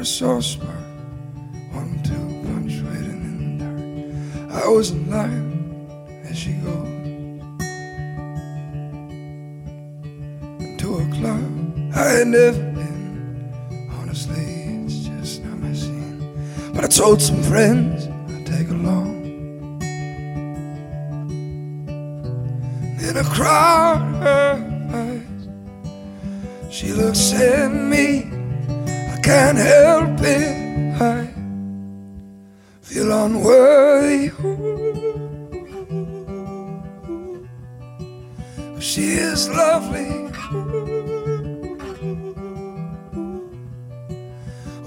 a soft spot. One, two, punctuating in the dark. I was in line as she goes into a club I had never been. Honestly, it's just not my scene. But I told some friends I'd take along. In a crowd she looks at me. Can't help it. I feel unworthy. She is lovely.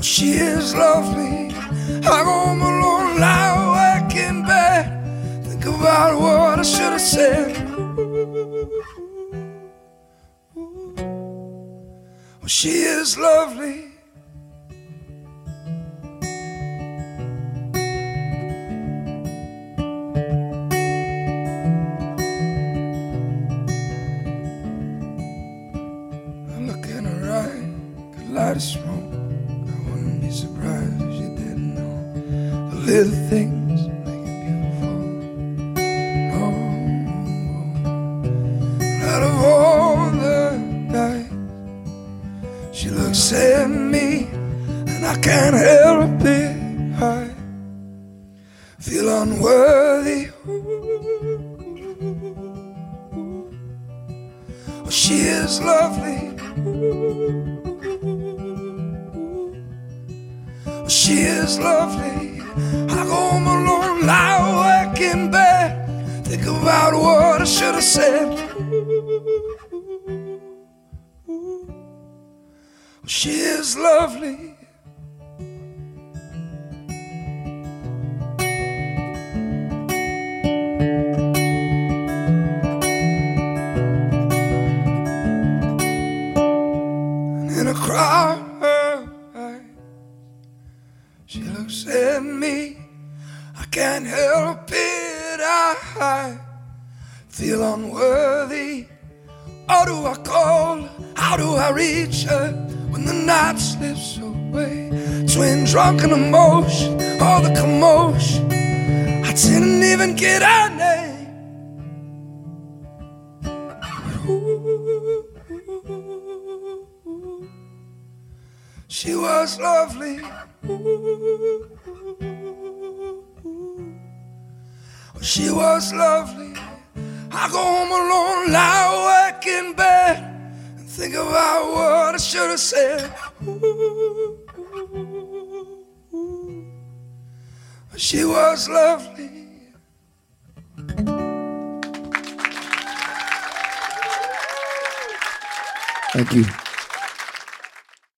She is lovely. I go home alone, lie awake in bed, think about what I should have said. She is lovely. Light a smoke. I wouldn't be surprised if she didn't know the little things make it beautiful. Oh, out of all the nights, she looks at me, and I can't help it. I feel unworthy. She is lovely. She is lovely. I go home alone, lie awake in bed, think about what I should have said. She is lovely. And in a crowd she looks at me. I can't help it. I feel unworthy. How do I call? How do I reach her when the night slips away? Twin drunken emotion, all the commotion. I didn't even get her name. She was lovely. She was lovely. I go home alone, lie awake in bed, and think about what I should have said. She was lovely.